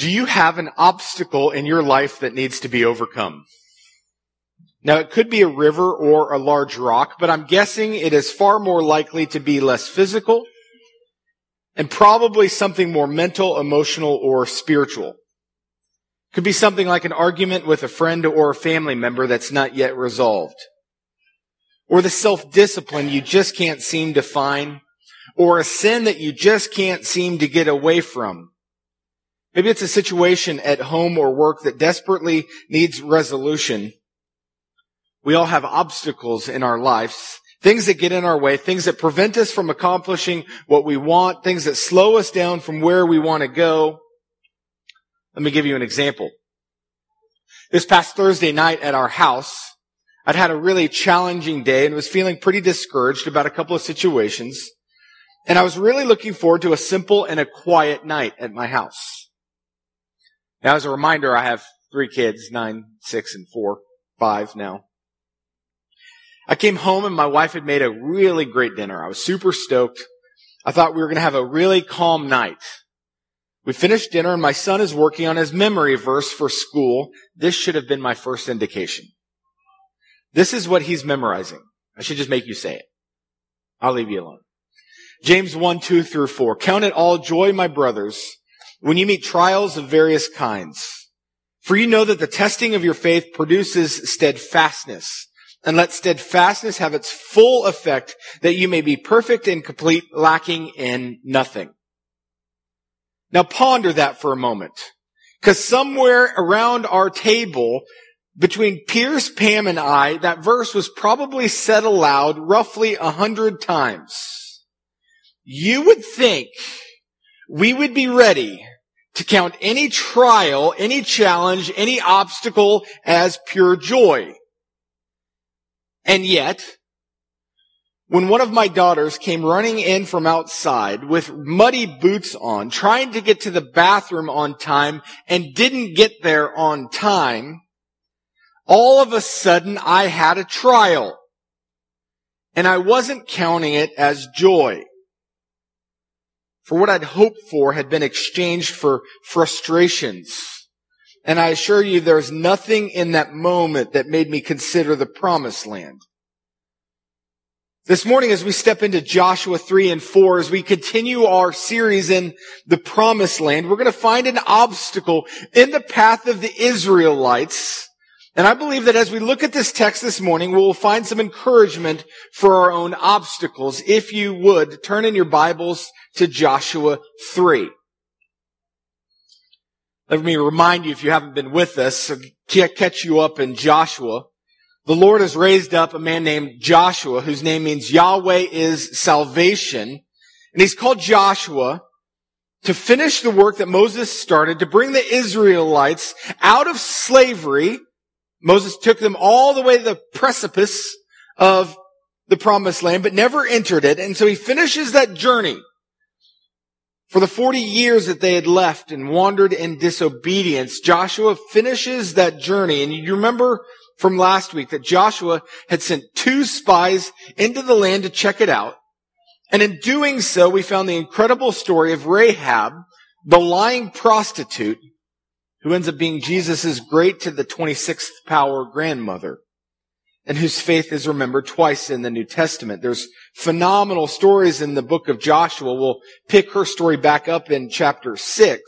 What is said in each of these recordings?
Do you have an obstacle in your life that needs to be overcome? Now it could be a river or a large rock, but I'm guessing it is far more likely to be less physical and probably something more mental, emotional, or spiritual. It Could be something like an argument with a friend or a family member that's not yet resolved. Or the self-discipline you just can't seem to find. Or a sin that you just can't seem to get away from. Maybe it's a situation at home or work that desperately needs resolution. We all have obstacles in our lives, things that get in our way, things that prevent us from accomplishing what we want, things that slow us down from where we want to go. Let me give you an example. This past Thursday night at our house, I'd had a really challenging day and was feeling pretty discouraged about a couple of situations. And I was really looking forward to a simple and a quiet night at my house. Now, as a reminder, I have three kids, nine, six, and four, five now. I came home and my wife had made a really great dinner. I was super stoked. I thought we were going to have a really calm night. We finished dinner and my son is working on his memory verse for school. This should have been my first indication. This is what he's memorizing. I should just make you say it. I'll leave you alone. James 1, 2 through 4. Count it all joy, my brothers, when you meet trials of various kinds. For you know that the testing of your faith produces steadfastness. And let steadfastness have its full effect that you may be perfect and complete, lacking in nothing. Now ponder that for a moment. Cause somewhere around our table, between Pierce, Pam, and I, that verse was probably said aloud roughly a hundred times. You would think we would be ready to count any trial, any challenge, any obstacle as pure joy. And yet, when one of my daughters came running in from outside with muddy boots on, trying to get to the bathroom on time and didn't get there on time, all of a sudden I had a trial. And I wasn't counting it as joy for what I'd hoped for had been exchanged for frustrations. And I assure you there's nothing in that moment that made me consider the promised land. This morning as we step into Joshua 3 and 4, as we continue our series in the promised land, we're going to find an obstacle in the path of the Israelites and I believe that as we look at this text this morning, we'll find some encouragement for our own obstacles. If you would, turn in your Bibles to Joshua 3. Let me remind you, if you haven't been with us, catch you up in Joshua. The Lord has raised up a man named Joshua, whose name means Yahweh is salvation. And he's called Joshua to finish the work that Moses started to bring the Israelites out of slavery Moses took them all the way to the precipice of the promised land, but never entered it. And so he finishes that journey for the 40 years that they had left and wandered in disobedience. Joshua finishes that journey. And you remember from last week that Joshua had sent two spies into the land to check it out. And in doing so, we found the incredible story of Rahab, the lying prostitute, who ends up being Jesus' great to the 26th power grandmother and whose faith is remembered twice in the New Testament. There's phenomenal stories in the book of Joshua. We'll pick her story back up in chapter six.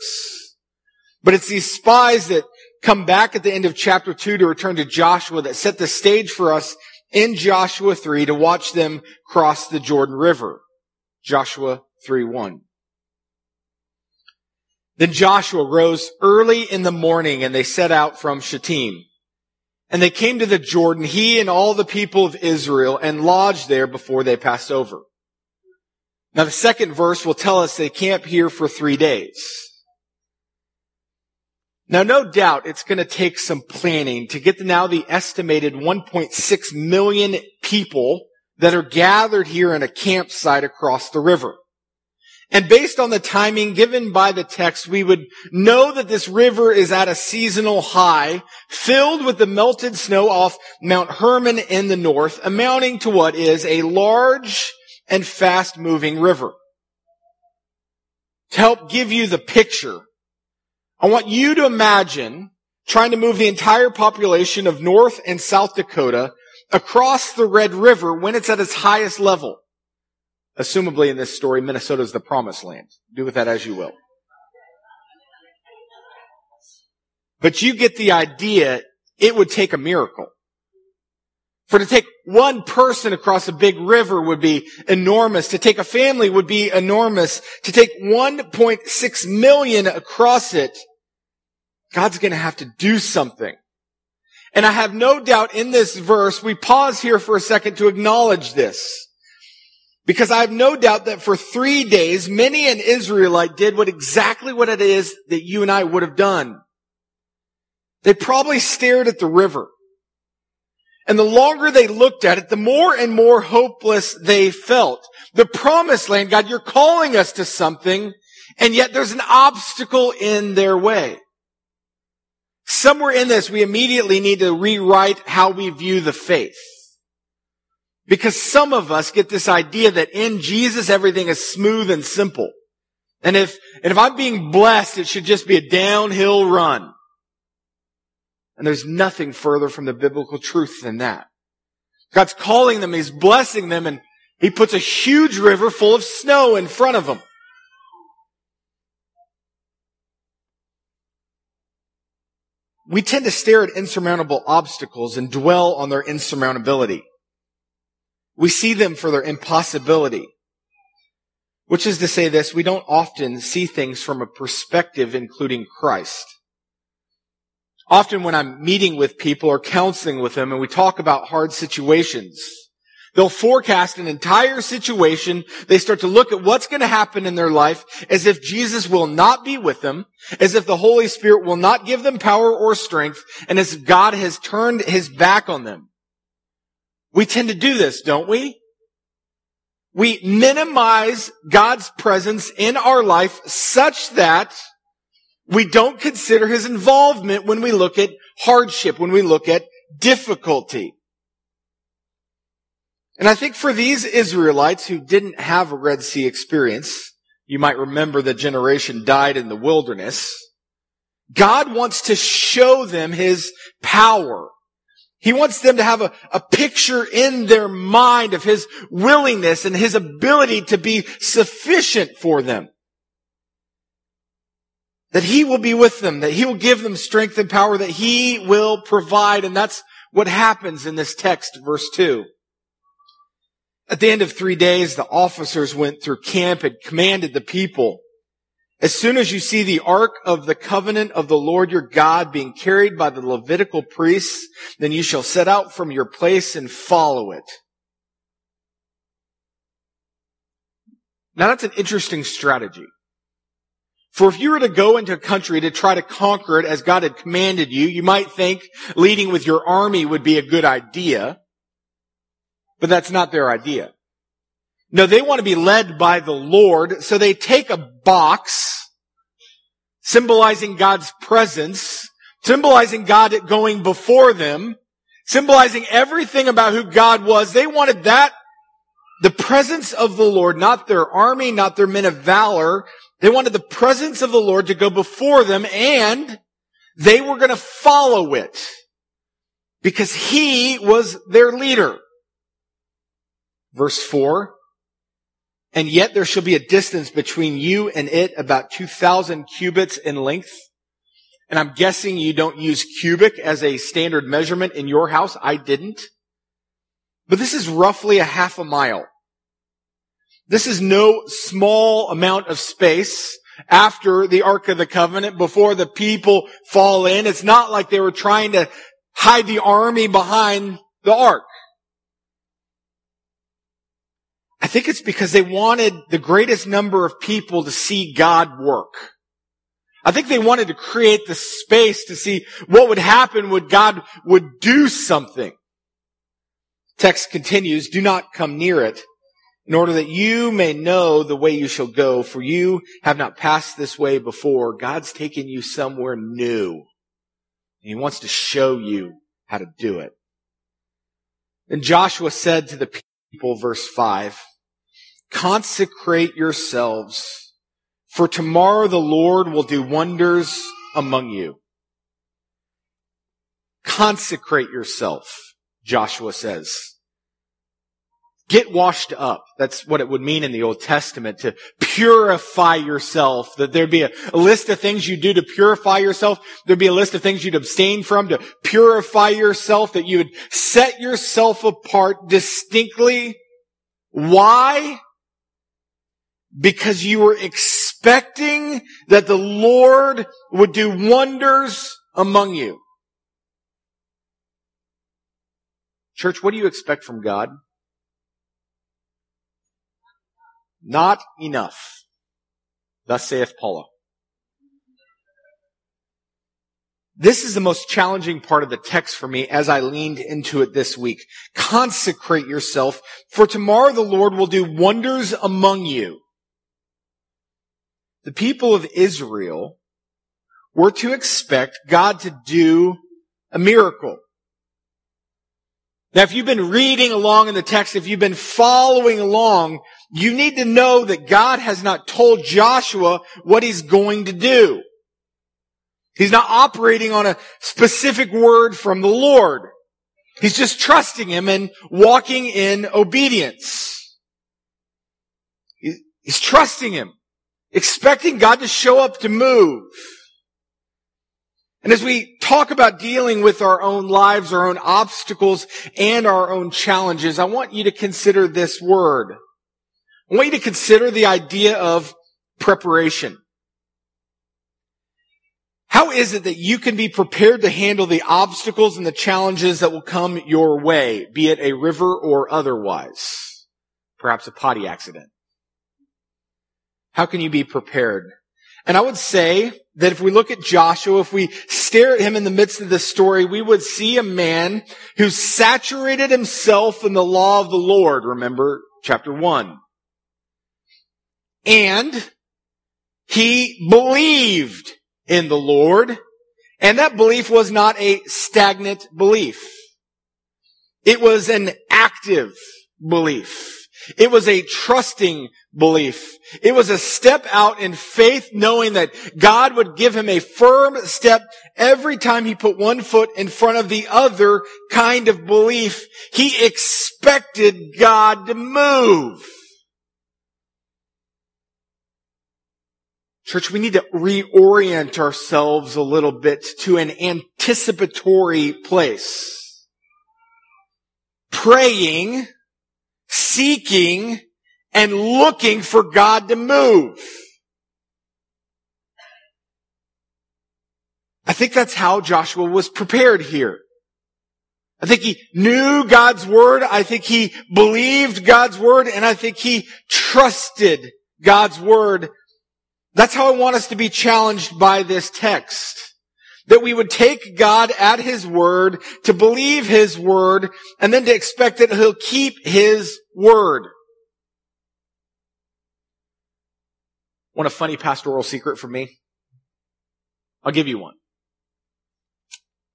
But it's these spies that come back at the end of chapter two to return to Joshua that set the stage for us in Joshua 3 to watch them cross the Jordan River. Joshua 3 1. Then Joshua rose early in the morning and they set out from Shittim. And they came to the Jordan, he and all the people of Israel, and lodged there before they passed over. Now the second verse will tell us they camp here for three days. Now no doubt it's going to take some planning to get now the estimated 1.6 million people that are gathered here in a campsite across the river. And based on the timing given by the text, we would know that this river is at a seasonal high, filled with the melted snow off Mount Hermon in the north, amounting to what is a large and fast moving river. To help give you the picture I want you to imagine trying to move the entire population of North and South Dakota across the Red River when it's at its highest level. Assumably in this story, Minnesota is the promised land. Do with that as you will. But you get the idea, it would take a miracle. For to take one person across a big river would be enormous. To take a family would be enormous. To take 1.6 million across it, God's to have to do something. And I have no doubt in this verse, we pause here for a second to acknowledge this. Because I have no doubt that for three days, many an Israelite did what exactly what it is that you and I would have done. They probably stared at the river. And the longer they looked at it, the more and more hopeless they felt. The promised land, God, you're calling us to something, and yet there's an obstacle in their way. Somewhere in this, we immediately need to rewrite how we view the faith. Because some of us get this idea that in Jesus everything is smooth and simple. And if, and if I'm being blessed, it should just be a downhill run. And there's nothing further from the biblical truth than that. God's calling them, He's blessing them, and He puts a huge river full of snow in front of them. We tend to stare at insurmountable obstacles and dwell on their insurmountability. We see them for their impossibility. Which is to say this, we don't often see things from a perspective including Christ. Often when I'm meeting with people or counseling with them and we talk about hard situations, they'll forecast an entire situation. They start to look at what's going to happen in their life as if Jesus will not be with them, as if the Holy Spirit will not give them power or strength, and as if God has turned his back on them. We tend to do this, don't we? We minimize God's presence in our life such that we don't consider his involvement when we look at hardship, when we look at difficulty. And I think for these Israelites who didn't have a Red Sea experience, you might remember the generation died in the wilderness. God wants to show them his power. He wants them to have a, a picture in their mind of his willingness and his ability to be sufficient for them. That he will be with them, that he will give them strength and power, that he will provide. And that's what happens in this text, verse two. At the end of three days, the officers went through camp and commanded the people, as soon as you see the ark of the covenant of the Lord your God being carried by the Levitical priests, then you shall set out from your place and follow it. Now that's an interesting strategy. For if you were to go into a country to try to conquer it as God had commanded you, you might think leading with your army would be a good idea. But that's not their idea. No, they want to be led by the Lord, so they take a box symbolizing God's presence, symbolizing God going before them, symbolizing everything about who God was. They wanted that, the presence of the Lord, not their army, not their men of valor, they wanted the presence of the Lord to go before them and they were going to follow it because he was their leader. Verse four. And yet there shall be a distance between you and it about 2000 cubits in length. And I'm guessing you don't use cubits as a standard measurement in your house. I didn't. But this is roughly a half a mile. This is no small amount of space after the Ark of the Covenant before the people fall in. It's not like they were trying to hide the army behind the Ark. I think it's because they wanted the greatest number of people to see God work. I think they wanted to create the space to see what would happen when God would do something. Text continues, do not come near it in order that you may know the way you shall go, for you have not passed this way before. God's taken you somewhere new. And he wants to show you how to do it. And Joshua said to the people, verse 5, Consecrate yourselves, for tomorrow the Lord will do wonders among you. Consecrate yourself, Joshua says. Get washed up. That's what it would mean in the Old Testament to purify yourself. That there'd be a, a, list of things you do to purify yourself. There'd be a list of things you'd abstain from to purify yourself, that you would set yourself apart distinctly. Why? Because you were expecting that the Lord would do wonders among you. Church, what do you expect from God? Not enough. Thus saith Paula. This is the most challenging part of the text for me as I leaned into it this week. Consecrate yourself, for tomorrow the Lord will do wonders among you. The people of Israel were to expect God to do a miracle. Now, if you've been reading along in the text, if you've been following along, you need to know that God has not told Joshua what he's going to do. He's not operating on a specific word from the Lord. He's just trusting him and walking in obedience. He's trusting him, expecting God to show up to move. And as we talk about dealing with our own lives, our own obstacles, and our own challenges, I want you to consider this word. I want you to consider the idea of preparation. How is it that you can be prepared to handle the obstacles and the challenges that will come your way, be it a river or otherwise? Perhaps a potty accident. How can you be prepared? And I would say that if we look at Joshua, if we stare at him in the midst of this story, we would see a man who saturated himself in the law of the Lord. Remember chapter one. And he believed in the Lord. And that belief was not a stagnant belief. It was an active belief. It was a trusting belief. It was a step out in faith knowing that God would give him a firm step every time he put one foot in front of the other kind of belief. He expected God to move. Church, we need to reorient ourselves a little bit to an anticipatory place. Praying seeking and looking for God to move. I think that's how Joshua was prepared here. I think he knew God's word. I think he believed God's word and I think he trusted God's word. That's how I want us to be challenged by this text. That we would take God at His word, to believe His word, and then to expect that He'll keep His word. Want a funny pastoral secret from me? I'll give you one.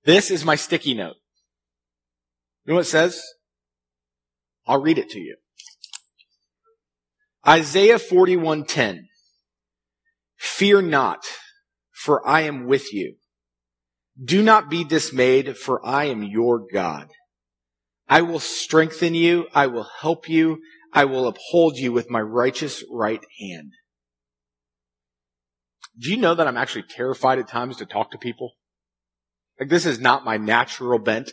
This is my sticky note. You know what it says? I'll read it to you. Isaiah 41:10. Fear not, for I am with you. Do not be dismayed, for I am your God. I will strengthen you. I will help you. I will uphold you with my righteous right hand. Do you know that I'm actually terrified at times to talk to people? Like this is not my natural bent.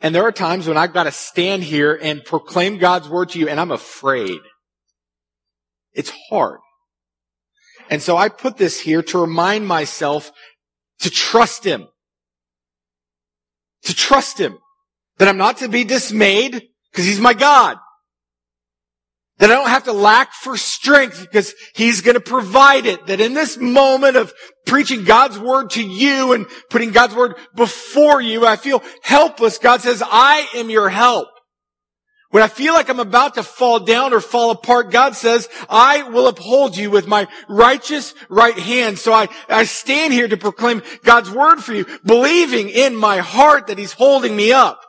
And there are times when I've got to stand here and proclaim God's word to you and I'm afraid. It's hard. And so I put this here to remind myself to trust Him. To trust Him. That I'm not to be dismayed because He's my God. That I don't have to lack for strength because He's going to provide it. That in this moment of preaching God's Word to you and putting God's Word before you, I feel helpless. God says, I am your help. When I feel like I'm about to fall down or fall apart, God says, I will uphold you with my righteous right hand. So I, I stand here to proclaim God's word for you, believing in my heart that he's holding me up.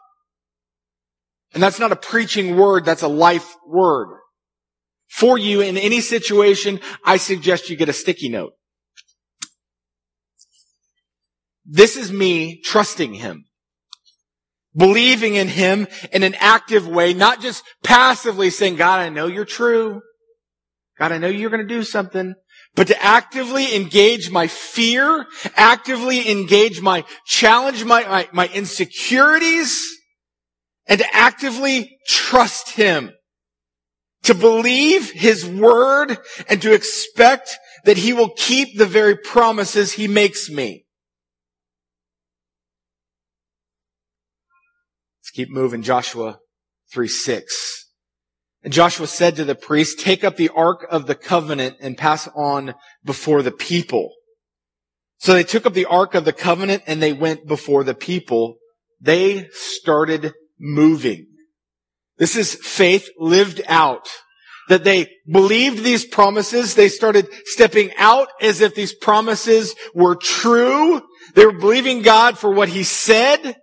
And that's not a preaching word, that's a life word. For you in any situation, I suggest you get a sticky note. This is me trusting him. Believing in him in an active way, not just passively saying, God, I know you're true. God, I know you're going to do something. But to actively engage my fear, actively engage my challenge, my, my, my insecurities, and to actively trust him. To believe his word and to expect that he will keep the very promises he makes me. Let's keep moving. Joshua 3 6. And Joshua said to the priest, take up the ark of the covenant and pass on before the people. So they took up the ark of the covenant and they went before the people. They started moving. This is faith lived out. That they believed these promises. They started stepping out as if these promises were true. They were believing God for what he said.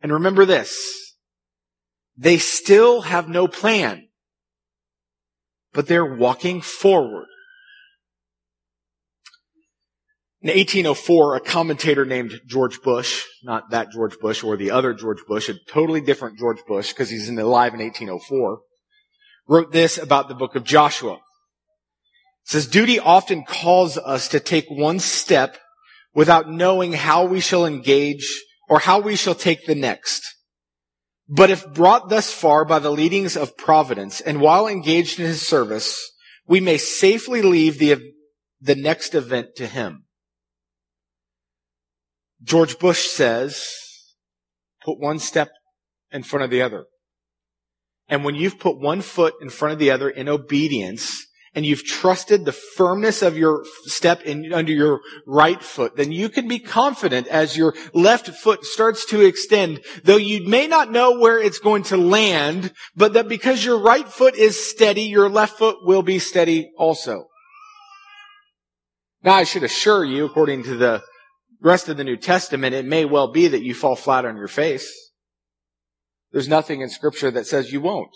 And remember this. They still have no plan, but they're walking forward. In 1804, a commentator named George Bush, not that George Bush or the other George Bush, a totally different George Bush because he's alive in 1804, wrote this about the book of Joshua. It says, duty often calls us to take one step without knowing how we shall engage or how we shall take the next. But if brought thus far by the leadings of providence and while engaged in his service, we may safely leave the, the next event to him. George Bush says, put one step in front of the other. And when you've put one foot in front of the other in obedience, and you've trusted the firmness of your step in, under your right foot, then you can be confident as your left foot starts to extend, though you may not know where it's going to land, but that because your right foot is steady, your left foot will be steady also. Now I should assure you, according to the rest of the New Testament, it may well be that you fall flat on your face. There's nothing in scripture that says you won't.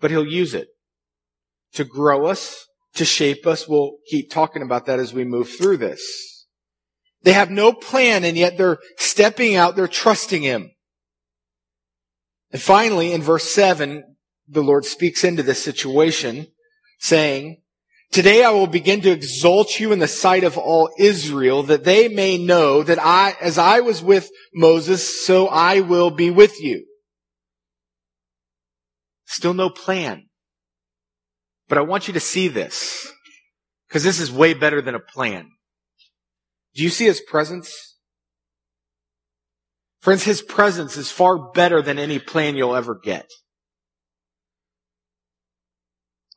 But he'll use it to grow us, to shape us. We'll keep talking about that as we move through this. They have no plan and yet they're stepping out, they're trusting Him. And finally, in verse 7, the Lord speaks into this situation saying, Today I will begin to exalt you in the sight of all Israel that they may know that I, as I was with Moses, so I will be with you. Still no plan. But I want you to see this because this is way better than a plan. Do you see his presence? Friends, his presence is far better than any plan you'll ever get.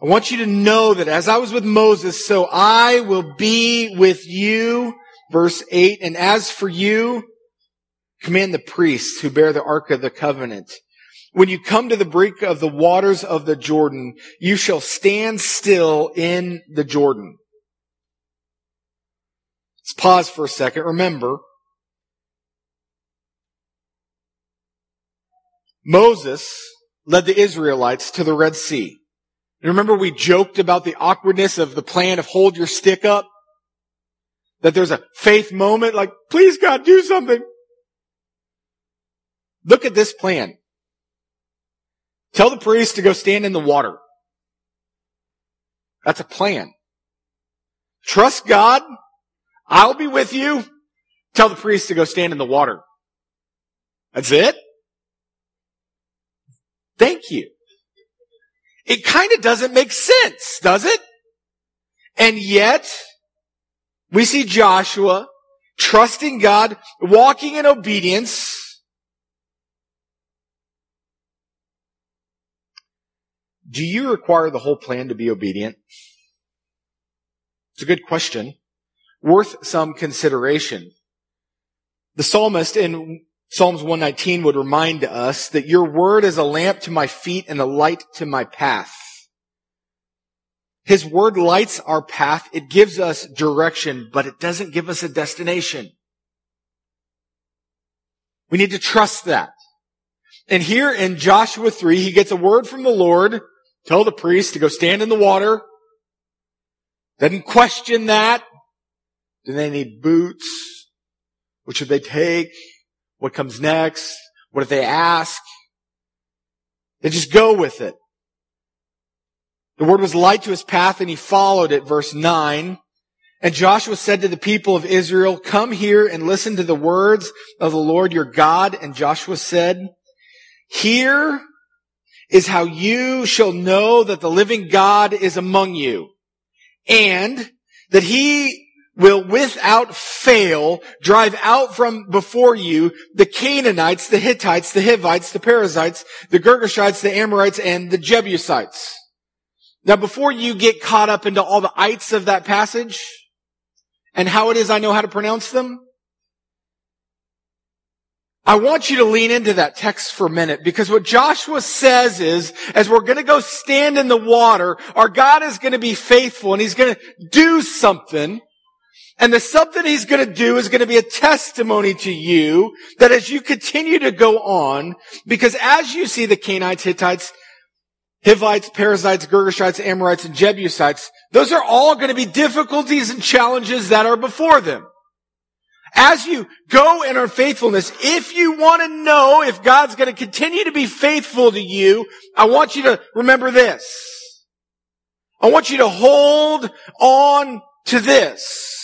I want you to know that as I was with Moses, so I will be with you. Verse 8, and as for you, command the priests who bear the ark of the covenant when you come to the brink of the waters of the Jordan, you shall stand still in the Jordan. Let's pause for a second. Remember, Moses led the Israelites to the Red Sea. Remember we joked about the awkwardness of the plan of hold your stick up? That there's a faith moment like, please God, do something. Look at this plan. Tell the priest to go stand in the water. That's a plan. Trust God. I'll be with you. Tell the priest to go stand in the water. That's it? Thank you. It kind of doesn't make sense, does it? And yet, we see Joshua trusting God, walking in obedience, Do you require the whole plan to be obedient? It's a good question. Worth some consideration. The psalmist in Psalms 119 would remind us that your word is a lamp to my feet and a light to my path. His word lights our path. It gives us direction, but it doesn't give us a destination. We need to trust that. And here in Joshua 3, he gets a word from the Lord Tell the priest to go stand in the water. Doesn't question that. Do they need boots? What should they take? What comes next? What if they ask? They just go with it. The word was light to his path and he followed it. Verse 9. And Joshua said to the people of Israel, come here and listen to the words of the Lord your God. And Joshua said, here is how you shall know that the living God is among you and that he will without fail drive out from before you the Canaanites, the Hittites, the Hivites, the Perizzites, the Girgashites, the Amorites, and the Jebusites. Now before you get caught up into all the ites of that passage and how it is I know how to pronounce them, I want you to lean into that text for a minute because what Joshua says is, as we're going to go stand in the water, our God is going to be faithful and he's going to do something. And the something he's going to do is going to be a testimony to you that as you continue to go on, because as you see the Canaanites, Hittites, Hivites, Perizzites, Girgashites, Amorites, and Jebusites, those are all going to be difficulties and challenges that are before them. As you go in our faithfulness, if you want to know if God's going to continue to be faithful to you, I want you to remember this. I want you to hold on to this.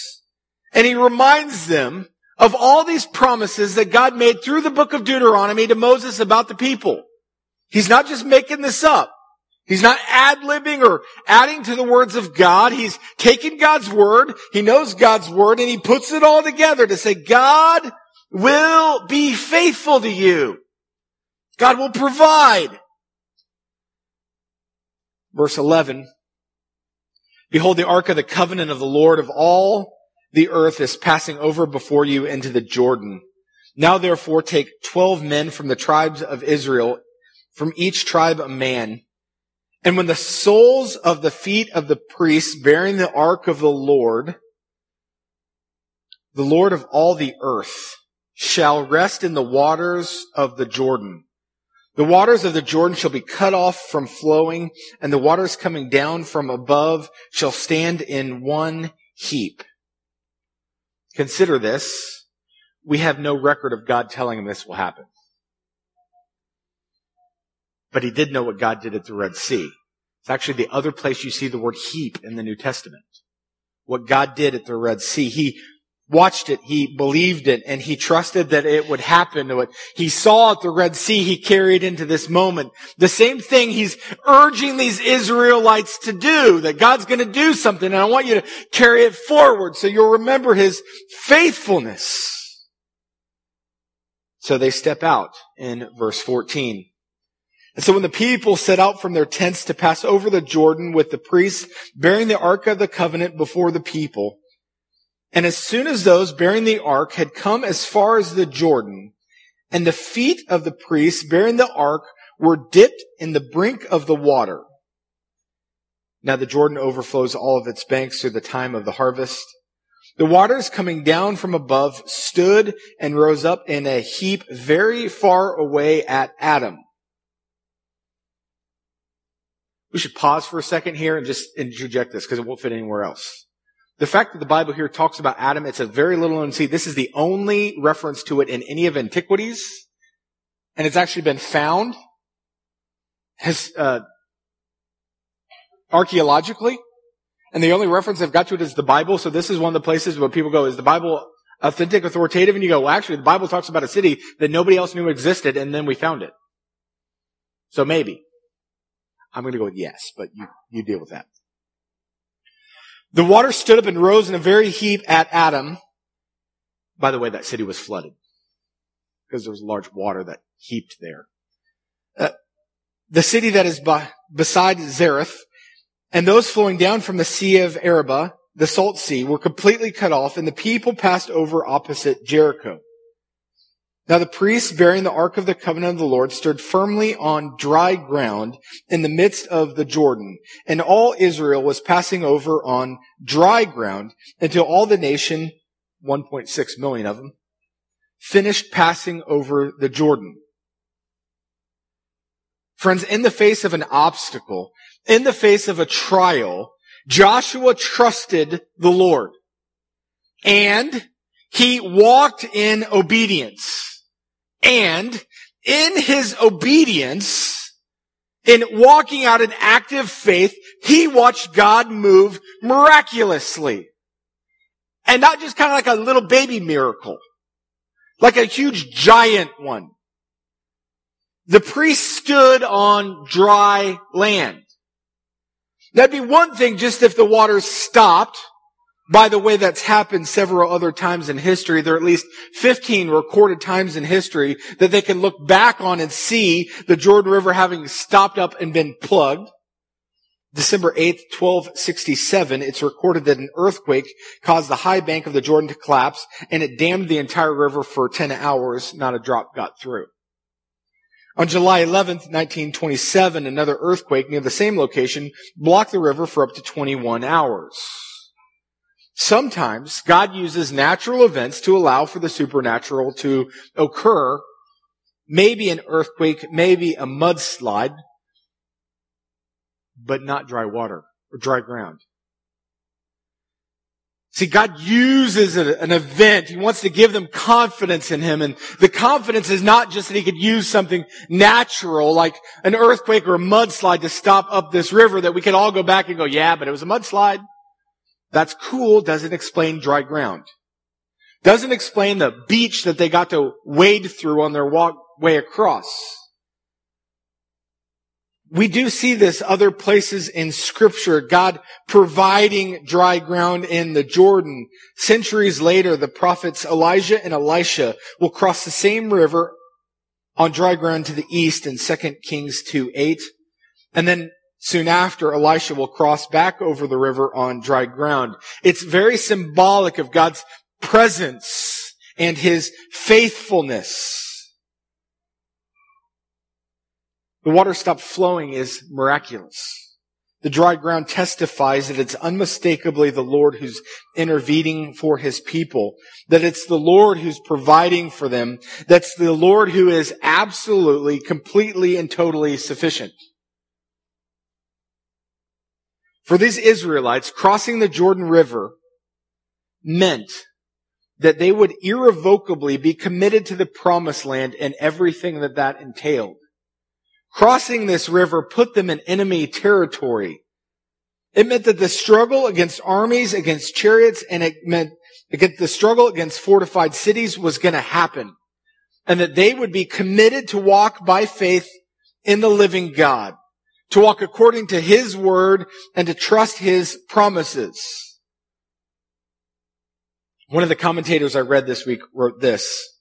And he reminds them of all these promises that God made through the book of Deuteronomy to Moses about the people. He's not just making this up. He's not ad-libbing or adding to the words of God. He's taking God's word. He knows God's word and he puts it all together to say, God will be faithful to you. God will provide. Verse 11. Behold, the ark of the covenant of the Lord of all the earth is passing over before you into the Jordan. Now therefore take twelve men from the tribes of Israel, from each tribe a man, and when the soles of the feet of the priests bearing the ark of the Lord, the Lord of all the earth, shall rest in the waters of the Jordan. The waters of the Jordan shall be cut off from flowing, and the waters coming down from above shall stand in one heap. Consider this. We have no record of God telling him this will happen. But he did know what God did at the Red Sea. It's actually the other place you see the word heap in the New Testament. What God did at the Red Sea. He watched it, he believed it, and he trusted that it would happen. To what he saw at the Red Sea, he carried into this moment. The same thing he's urging these Israelites to do, that God's going to do something, and I want you to carry it forward so you'll remember his faithfulness. So they step out in verse 14. And so when the people set out from their tents to pass over the Jordan with the priests bearing the ark of the covenant before the people, and as soon as those bearing the ark had come as far as the Jordan, and the feet of the priests bearing the ark were dipped in the brink of the water. Now the Jordan overflows all of its banks through the time of the harvest. The waters coming down from above stood and rose up in a heap very far away at Adam we should pause for a second here and just interject this because it won't fit anywhere else. The fact that the Bible here talks about Adam, it's a very little known seed. This is the only reference to it in any of antiquities, and it's actually been found has uh, archaeologically, and the only reference I've got to it is the Bible. So this is one of the places where people go, "Is the Bible authentic, authoritative?" And you go, "Well, actually, the Bible talks about a city that nobody else knew existed, and then we found it." So maybe. I'm going to go with yes, but you, you deal with that. The water stood up and rose in a very heap at Adam. By the way, that city was flooded because there was large water that heaped there. Uh, the city that is by, beside Zarethan and those flowing down from the Sea of Arabah, the Salt Sea, were completely cut off and the people passed over opposite Jericho. Now the priests bearing the ark of the covenant of the Lord stood firmly on dry ground in the midst of the Jordan, and all Israel was passing over on dry ground until all the nation, 1.6 million of them, finished passing over the Jordan. Friends, in the face of an obstacle, in the face of a trial, Joshua trusted the Lord. And He walked in obedience. And in his obedience, in walking out an active faith, he watched God move miraculously. And not just kind of like a little baby miracle, like a huge giant one. The priest stood on dry land. That'd be one thing just if the water stopped. By the way, that's happened several other times in history. There are at least 15 recorded times in history that they can look back on and see the Jordan River having stopped up and been plugged. December 8th, 1267, it's recorded that an earthquake caused the high bank of the Jordan to collapse and it dammed the entire river for 10 hours. Not a drop got through. On July 11th, 1927, another earthquake near the same location blocked the river for up to 21 hours. Sometimes God uses natural events to allow for the supernatural to occur. Maybe an earthquake, maybe a mudslide, but not dry water or dry ground. See, God uses an event. He wants to give them confidence in Him. And the confidence is not just that He could use something natural, like an earthquake or a mudslide to stop up this river that we could all go back and go, yeah, but it was a mudslide. That's cool. Doesn't explain dry ground. Doesn't explain the beach that they got to wade through on their walk way across. We do see this other places in scripture, God providing dry ground in the Jordan. Centuries later, the prophets Elijah and Elisha will cross the same river on dry ground to the east in 2 Kings 2 8. And then soon after, Elisha will cross back over the river on dry ground. It's very symbolic of God's presence and his faithfulness. The water stopped flowing is miraculous. The dry ground testifies that it's unmistakably the Lord who's intervening for his people, that it's the Lord who's providing for them, that's the Lord who is absolutely, completely, and totally sufficient. For these Israelites, crossing the Jordan River meant that they would irrevocably be committed to the promised land and everything that that entailed. Crossing this river put them in enemy territory. It meant that the struggle against armies, against chariots, and it meant against the struggle against fortified cities was going to happen. And that they would be committed to walk by faith in the living God, to walk according to His word and to trust His promises. One of the commentators I read this week wrote this.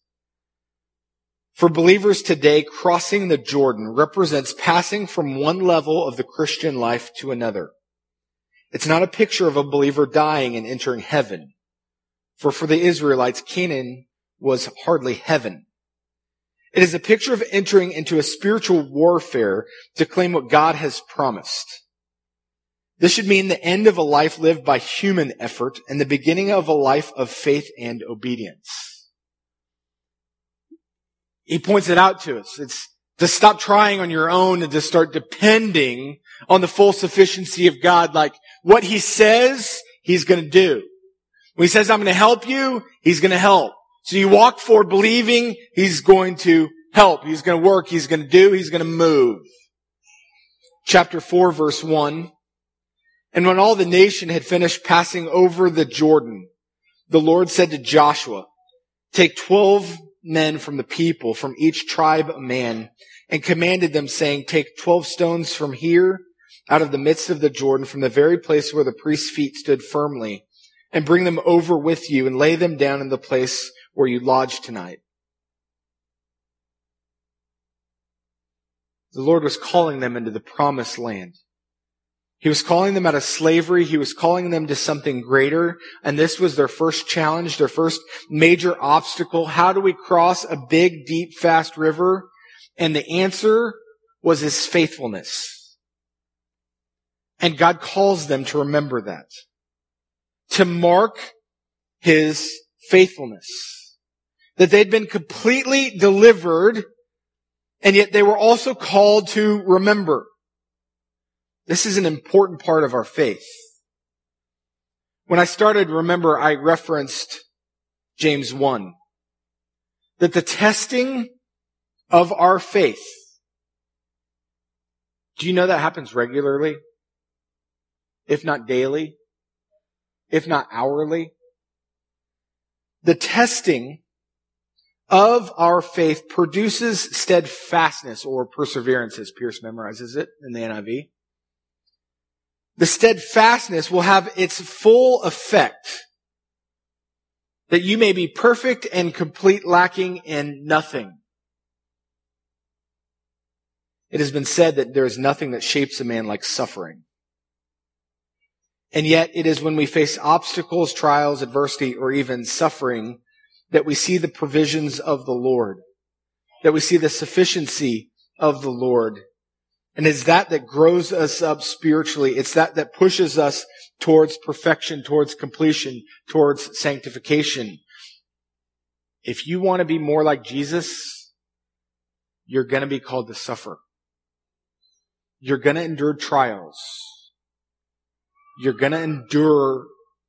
For believers today, crossing the Jordan represents passing from one level of the Christian life to another. It's not a picture of a believer dying and entering heaven. For for the Israelites, Canaan was hardly heaven. It is a picture of entering into a spiritual warfare to claim what God has promised. This should mean the end of a life lived by human effort and the beginning of a life of faith and obedience he points it out to us. It's to stop trying on your own and to start depending on the full sufficiency of God. Like what he says, he's going to do. When he says, I'm going to help you, he's going to help. So you walk forward believing he's going to help. He's going to work. He's going to do. He's going to move. Chapter 4 verse 1. And when all the nation had finished passing over the Jordan, the Lord said to Joshua, take 12 men from the people, from each tribe a man, and commanded them saying, take twelve stones from here, out of the midst of the Jordan, from the very place where the priest's feet stood firmly, and bring them over with you and lay them down in the place where you lodge tonight. The Lord was calling them into the promised land. He was calling them out of slavery. He was calling them to something greater. And this was their first challenge, their first major obstacle. How do we cross a big, deep, fast river? And the answer was his faithfulness. And God calls them to remember that. To mark his faithfulness. That they'd been completely delivered, and yet they were also called to remember. This is an important part of our faith. When I started, remember I referenced James 1. That the testing of our faith, do you know that happens regularly? If not daily? If not hourly? The testing of our faith produces steadfastness or perseverance as Pierce memorizes it in the NIV. The steadfastness will have its full effect that you may be perfect and complete, lacking in nothing. It has been said that there is nothing that shapes a man like suffering. And yet it is when we face obstacles, trials, adversity, or even suffering that we see the provisions of the Lord, that we see the sufficiency of the Lord. And it's that that grows us up spiritually. It's that that pushes us towards perfection, towards completion, towards sanctification. If you want to be more like Jesus, you're going to be called to suffer. You're going to endure trials. You're going to endure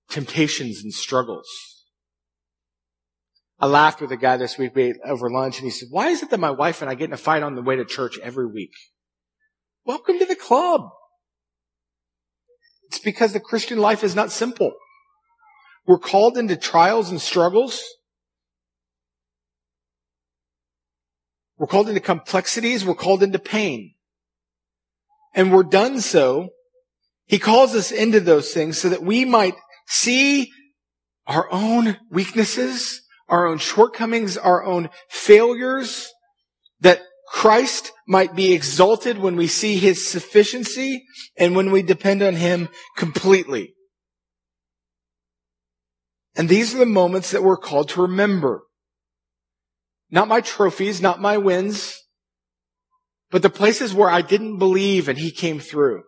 temptations and struggles. I laughed with a guy this week we over lunch and he said, why is it that my wife and I get in a fight on the way to church every week? Welcome to the club. It's because the Christian life is not simple. We're called into trials and struggles. We're called into complexities. We're called into pain. And we're done so. He calls us into those things so that we might see our own weaknesses, our own shortcomings, our own failures, that Christ might be exalted when we see his sufficiency and when we depend on him completely. And these are the moments that we're called to remember. Not my trophies, not my wins, but the places where I didn't believe and he came through.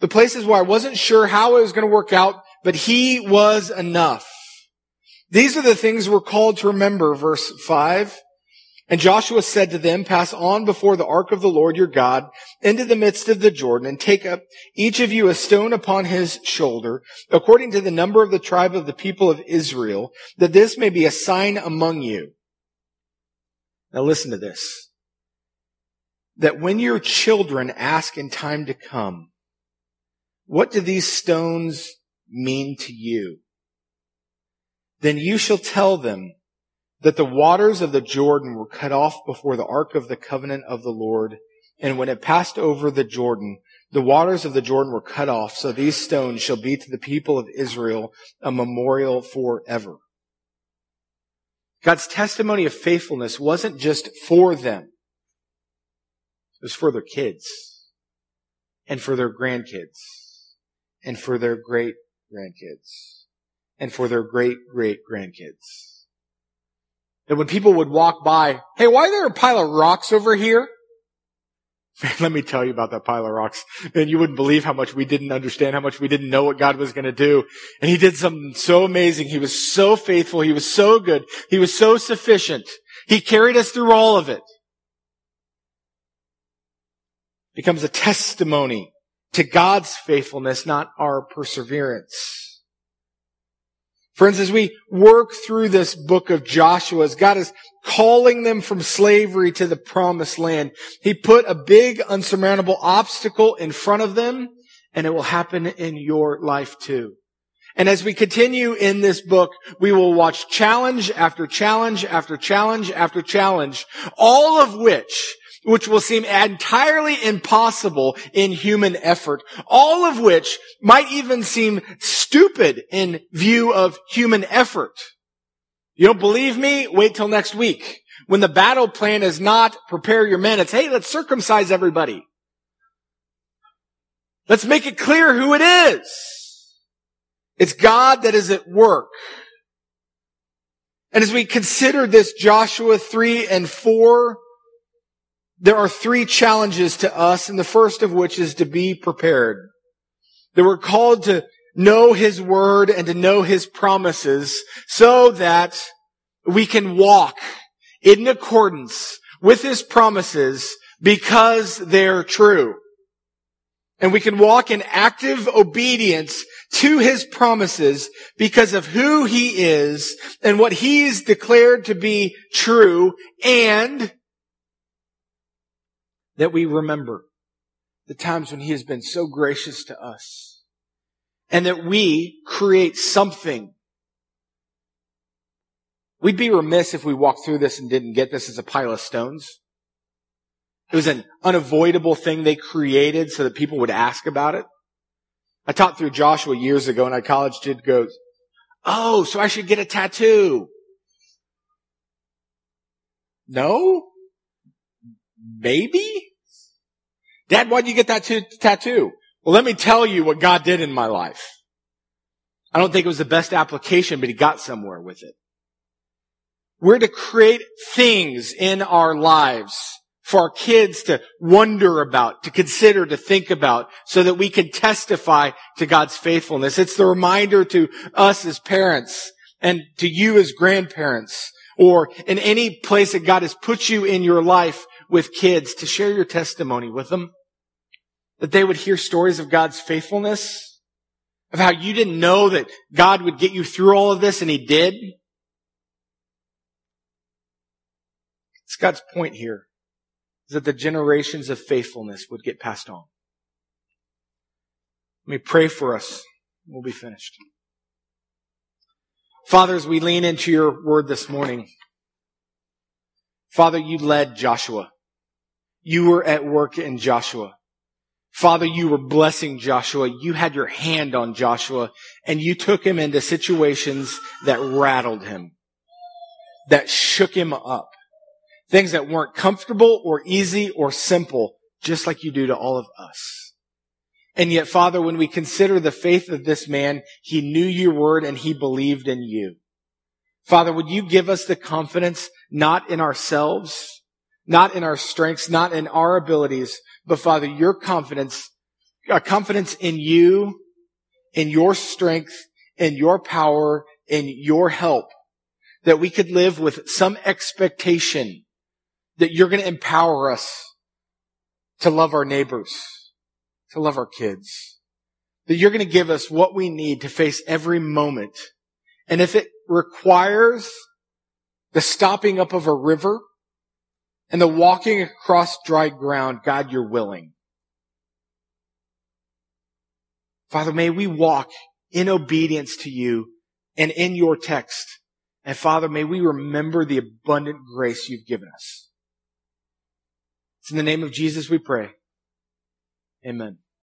The places where I wasn't sure how it was going to work out, but he was enough. These are the things we're called to remember, verse 5. And Joshua said to them, pass on before the ark of the Lord your God into the midst of the Jordan and take up each of you a stone upon his shoulder, according to the number of the tribe of the people of Israel, that this may be a sign among you. Now listen to this. That when your children ask in time to come, what do these stones mean to you? Then you shall tell them that the waters of the Jordan were cut off before the ark of the covenant of the Lord. And when it passed over the Jordan, the waters of the Jordan were cut off. So these stones shall be to the people of Israel a memorial forever. God's testimony of faithfulness wasn't just for them. It was for their kids and for their grandkids and for their great grandkids and for their great great grandkids. That when people would walk by, hey, why are there a pile of rocks over here? Man, let me tell you about that pile of rocks. Man, you wouldn't believe how much we didn't understand, how much we didn't know what God was going to do. And He did something so amazing. He was so faithful. He was so good. He was so sufficient. He carried us through all of it. Becomes a testimony to God's faithfulness, not our perseverance. Friends, as we work through this book of Joshua, as God is calling them from slavery to the promised land, He put a big unsurmountable obstacle in front of them, and it will happen in your life too. And as we continue in this book, we will watch challenge after challenge after challenge after challenge, all of which which will seem entirely impossible in human effort, all of which might even seem stupid in view of human effort. You don't believe me? Wait till next week. When the battle plan is not prepare your men, it's, hey, let's circumcise everybody. Let's make it clear who it is. It's God that is at work. And as we consider this Joshua 3 and 4, there are three challenges to us, and the first of which is to be prepared. That we're called to know His Word and to know His promises so that we can walk in accordance with His promises because they're true. And we can walk in active obedience to his promises because of who he is and what he is declared to be true and that we remember the times when he has been so gracious to us and that we create something. We'd be remiss if we walked through this and didn't get this as a pile of stones. It was an unavoidable thing they created so that people would ask about it. I taught through Joshua years ago and a college kid goes, Oh, so I should get a tattoo. No? Maybe? Dad, why'd you get that t- tattoo? Well, let me tell you what God did in my life. I don't think it was the best application, but he got somewhere with it. We're to create things in our lives for our kids to wonder about, to consider, to think about, so that we can testify to God's faithfulness. It's the reminder to us as parents and to you as grandparents or in any place that God has put you in your life with kids to share your testimony with them. That they would hear stories of God's faithfulness, of how you didn't know that God would get you through all of this and He did. It's God's point here is that the generations of faithfulness would get passed on. Let me pray for us. We'll be finished. Father, as we lean into your word this morning, Father, you led Joshua. You were at work in Joshua. Father, you were blessing Joshua. You had your hand on Joshua and you took him into situations that rattled him, that shook him up. Things that weren't comfortable or easy or simple, just like you do to all of us. And yet, Father, when we consider the faith of this man, he knew your word and he believed in you. Father, would you give us the confidence not in ourselves, not in our strengths, not in our abilities, but Father, your confidence, a confidence in you, in your strength, in your power, in your help, that we could live with some expectation that you're going to empower us to love our neighbors, to love our kids, that you're going to give us what we need to face every moment. And if it requires the stopping up of a river and the walking across dry ground, God, you're willing. Father, may we walk in obedience to you and in your text. And Father, may we remember the abundant grace you've given us. It's in the name of Jesus we pray. Amen.